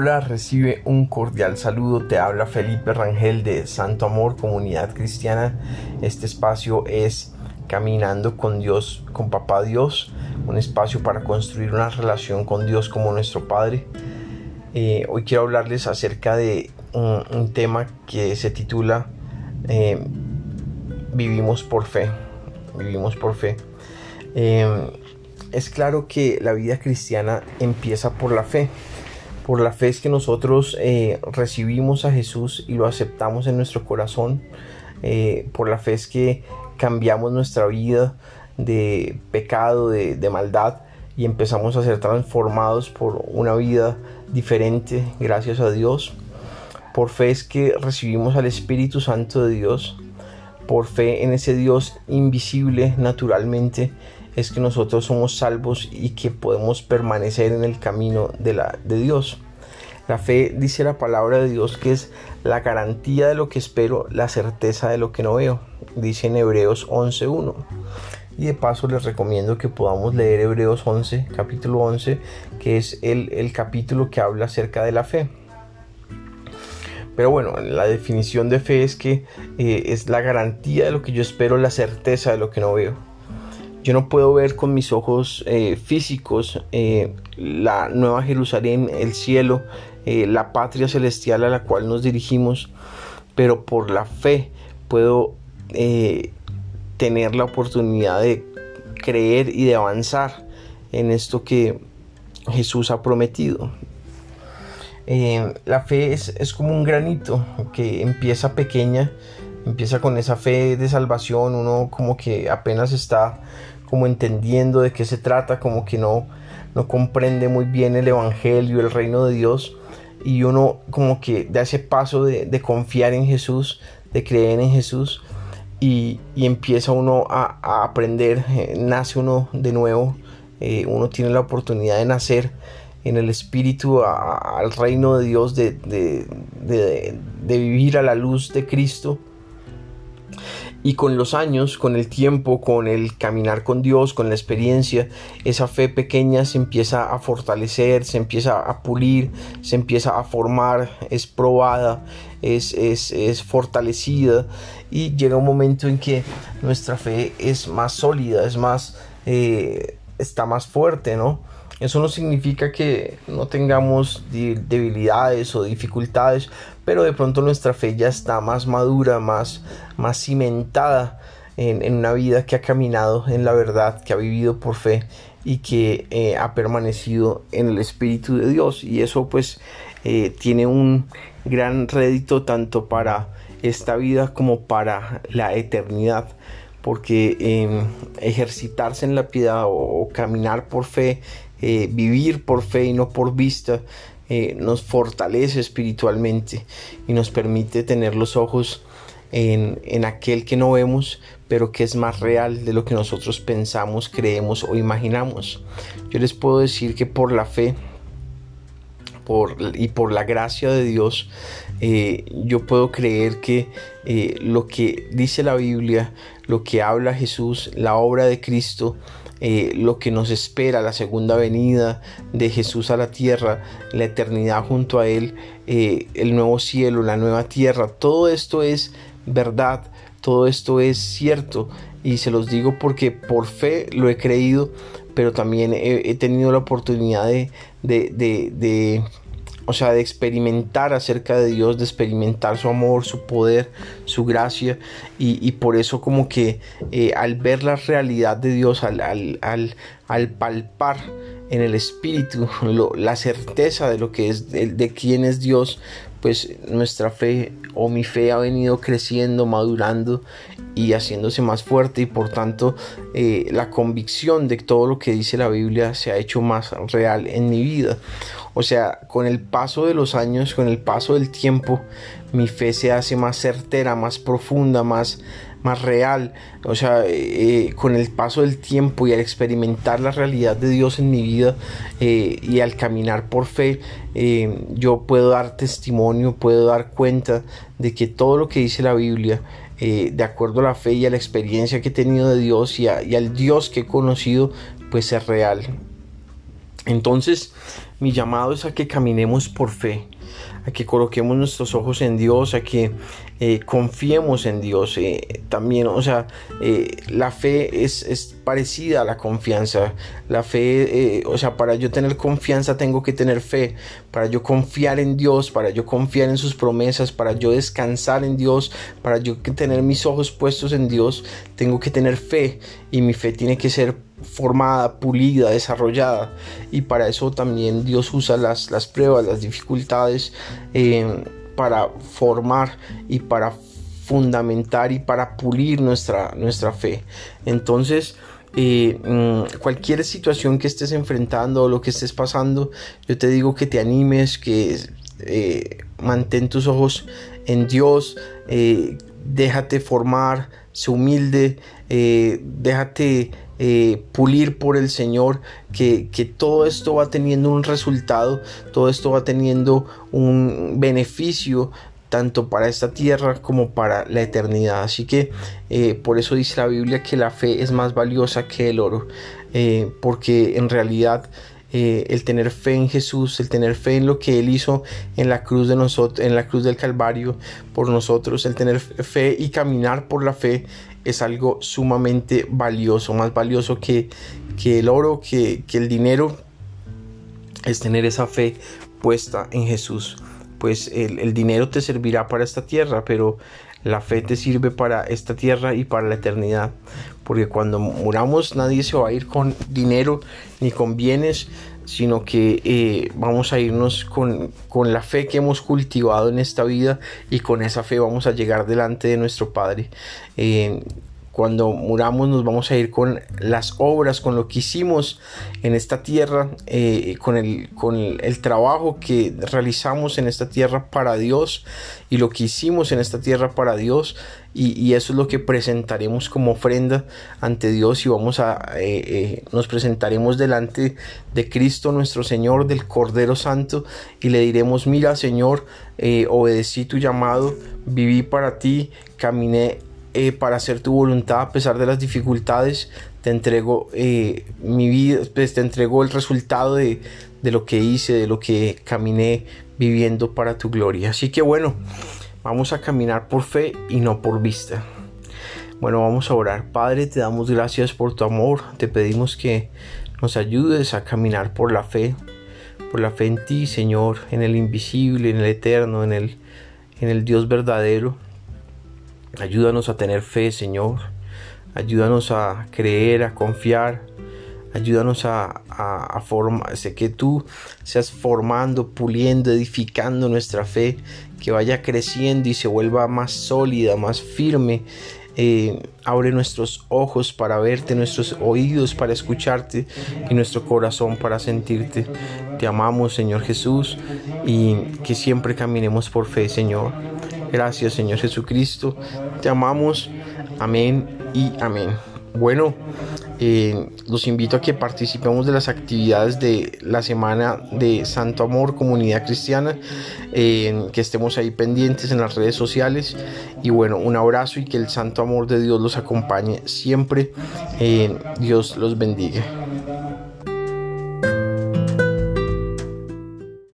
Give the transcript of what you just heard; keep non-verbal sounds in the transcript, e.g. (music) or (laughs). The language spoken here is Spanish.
Hola, recibe un cordial saludo. Te habla Felipe Rangel de Santo Amor, Comunidad Cristiana. Este espacio es Caminando con Dios, con Papá Dios, un espacio para construir una relación con Dios como nuestro Padre. Eh, hoy quiero hablarles acerca de un, tema que se titula eh, Vivimos por fe. Vivimos por fe. Eh, es claro que la vida cristiana empieza por la fe por la fe es que nosotros eh, recibimos a Jesús y lo aceptamos en nuestro corazón. Eh, por la fe es que cambiamos nuestra vida de pecado, de, maldad y empezamos a ser transformados por una vida diferente gracias a Dios. Por fe es que recibimos al Espíritu Santo de Dios. Por fe en ese Dios invisible naturalmente es que nosotros somos salvos y que podemos permanecer en el camino de, la, de Dios. La fe dice la palabra de Dios que es la garantía de lo que espero, la certeza de lo que no veo. Dice en Hebreos 11.1. Y de paso les recomiendo que podamos leer Hebreos 11, capítulo 11, que es el, capítulo que habla acerca de la fe. Pero bueno, la definición de fe es que eh, es la garantía de lo que yo espero, la certeza de lo que no veo. Yo no puedo ver con mis ojos eh, físicos eh, la nueva Jerusalén, el cielo, eh, la patria celestial a la cual nos dirigimos, pero por la fe puedo tener la oportunidad de creer y de avanzar en esto que Jesús ha prometido. la fe es, es como un granito que empieza pequeña, empieza con esa fe de salvación, uno como que apenas está como entendiendo de qué se trata, como que no, no comprende muy bien el Evangelio, el reino de Dios, y uno como que da ese paso de, confiar en Jesús, de creer en Jesús, y, empieza uno a, aprender, eh, nace uno de nuevo, eh, uno tiene la oportunidad de nacer en el Espíritu al reino de Dios, de, de, vivir a la luz de Cristo y con los años, con el tiempo, con el caminar con Dios, con la experiencia, esa fe pequeña se empieza a fortalecer, se empieza a pulir, se empieza a formar, es probada, es, es, fortalecida y llega un momento en que nuestra fe es más sólida, es más, eh, está más fuerte, ¿no? Eso no significa que no tengamos debilidades o dificultades, pero de pronto nuestra fe ya está más madura, más, más cimentada en, una vida que ha caminado en la verdad, que ha vivido por fe y que eh, ha permanecido en el Espíritu de Dios. Y eso pues eh, tiene un gran rédito tanto para esta vida como para la eternidad porque em, ejercitarse en la piedad o, caminar por fe, eh, vivir por fe y no por vista, eh, nos fortalece espiritualmente y nos permite tener los ojos en, en, aquel que no vemos, pero que es más real de lo que nosotros pensamos, creemos o imaginamos. Yo les puedo decir que por la fe y por la gracia de Dios, eh, yo puedo creer que eh, lo que dice la Biblia, lo que habla Jesús, la obra de Cristo, eh, lo que nos espera, la segunda venida de Jesús a la tierra, la eternidad junto a Él, el nuevo cielo, la nueva tierra, todo esto es verdad, todo esto es cierto. Y se los digo porque por fe lo he creído, pero también he, tenido la oportunidad de, de, o sea, de experimentar acerca de Dios, de experimentar su amor, su poder, su gracia, y, por eso como que eh, al ver la realidad de Dios, al, al, palpar en el Espíritu (laughs) la certeza de lo que es, de, de quién es Dios, pues nuestra fe o mi fe ha venido creciendo, madurando y haciéndose más fuerte y por tanto eh, la convicción de todo lo que dice la Biblia se ha hecho más real en mi vida. O sea, con el paso de los años, con el paso del tiempo, mi fe se hace más certera, más profunda, más, más real. O sea, eh, con el paso del tiempo y al experimentar la realidad de Dios en mi vida eh, y al caminar por fe, eh, yo puedo dar testimonio, puedo dar cuenta de que todo lo que dice la Biblia, de acuerdo a la fe y a la experiencia que he tenido de Dios y, y al Dios que he conocido, pues es real. Entonces, mi llamado es a que caminemos por fe, a que coloquemos nuestros ojos en Dios, a que eh, confiemos en Dios. Eh, también, o sea, eh, la fe es, es, parecida a la confianza. La fe, o sea, para yo tener confianza tengo que tener fe. Para yo confiar en Dios, para yo confiar en sus promesas, para yo descansar en Dios, para yo tener mis ojos puestos en Dios, tengo que tener fe. Y mi fe tiene que ser formada, pulida, desarrollada. Y para eso también Dios usa las, las pruebas, las dificultades eh, para formar y para fundamentar y para pulir nuestra, nuestra fe. Entonces, eh, mm, cualquier situación que estés enfrentando o lo que estés pasando, yo te digo que te animes, que eh, mantén tus ojos en Dios, déjate formar, sé humilde, déjate eh, pulir por el Señor, que, que, todo esto va teniendo un resultado, todo esto va teniendo un beneficio tanto para esta tierra como para la eternidad. Así que eh, por eso dice la Biblia que la fe es más valiosa que el oro, eh, porque en realidad el tener fe en Jesús, el tener fe en lo que Él hizo en la cruz de nosotros, en la cruz del Calvario por nosotros, el tener fe y caminar por la fe es algo sumamente valioso, más valioso que, que el oro, que, que el dinero, es tener esa fe puesta en Jesús. Pues el, el, dinero te servirá para esta tierra, pero la fe te sirve para esta tierra y para la eternidad. Porque cuando muramos nadie se va a ir con dinero ni con bienes, sino que eh, vamos a irnos con, con, la fe que hemos cultivado en esta vida y con esa fe vamos a llegar delante de nuestro Padre. Eh, cuando muramos nos vamos a ir con las obras, con lo que hicimos en esta tierra, eh, con, el, con el, trabajo que realizamos en esta tierra para Dios y lo que hicimos en esta tierra para Dios. Y, eso es lo que presentaremos como ofrenda ante Dios y vamos a, eh, eh, nos presentaremos delante de Cristo nuestro Señor, del Cordero Santo y le diremos, mira Señor, obedecí tu llamado, viví para ti, caminé eh, para hacer tu voluntad a pesar de las dificultades. Te entrego eh, mi vida, pues te entrego el resultado de, de lo que hice, de lo que caminé viviendo para tu gloria. Así que bueno, vamos a caminar por fe y no por vista. Bueno, vamos a orar. Padre, te damos gracias por tu amor. Te pedimos que nos ayudes a caminar por la fe, por la fe en ti, Señor, en el invisible, en el eterno, en el, en el Dios verdadero. Ayúdanos a tener fe, Señor. Ayúdanos a creer, a confiar. Ayúdanos a, a, formar, sé que tú seas formando, puliendo, edificando nuestra fe, que vaya creciendo y se vuelva más sólida, más firme. Eh, abre nuestros ojos para verte, nuestros oídos para escucharte y nuestro corazón para sentirte. Te amamos, Señor Jesús, y que siempre caminemos por fe, Señor. Gracias Señor Jesucristo. Te amamos. Amén y amén. Bueno, eh, los invito a que participemos de las actividades de la semana de Santo Amor, Comunidad Cristiana, eh, que estemos ahí pendientes en las redes sociales. Y bueno, un abrazo y que el Santo Amor de Dios los acompañe siempre. Eh, Dios los bendiga.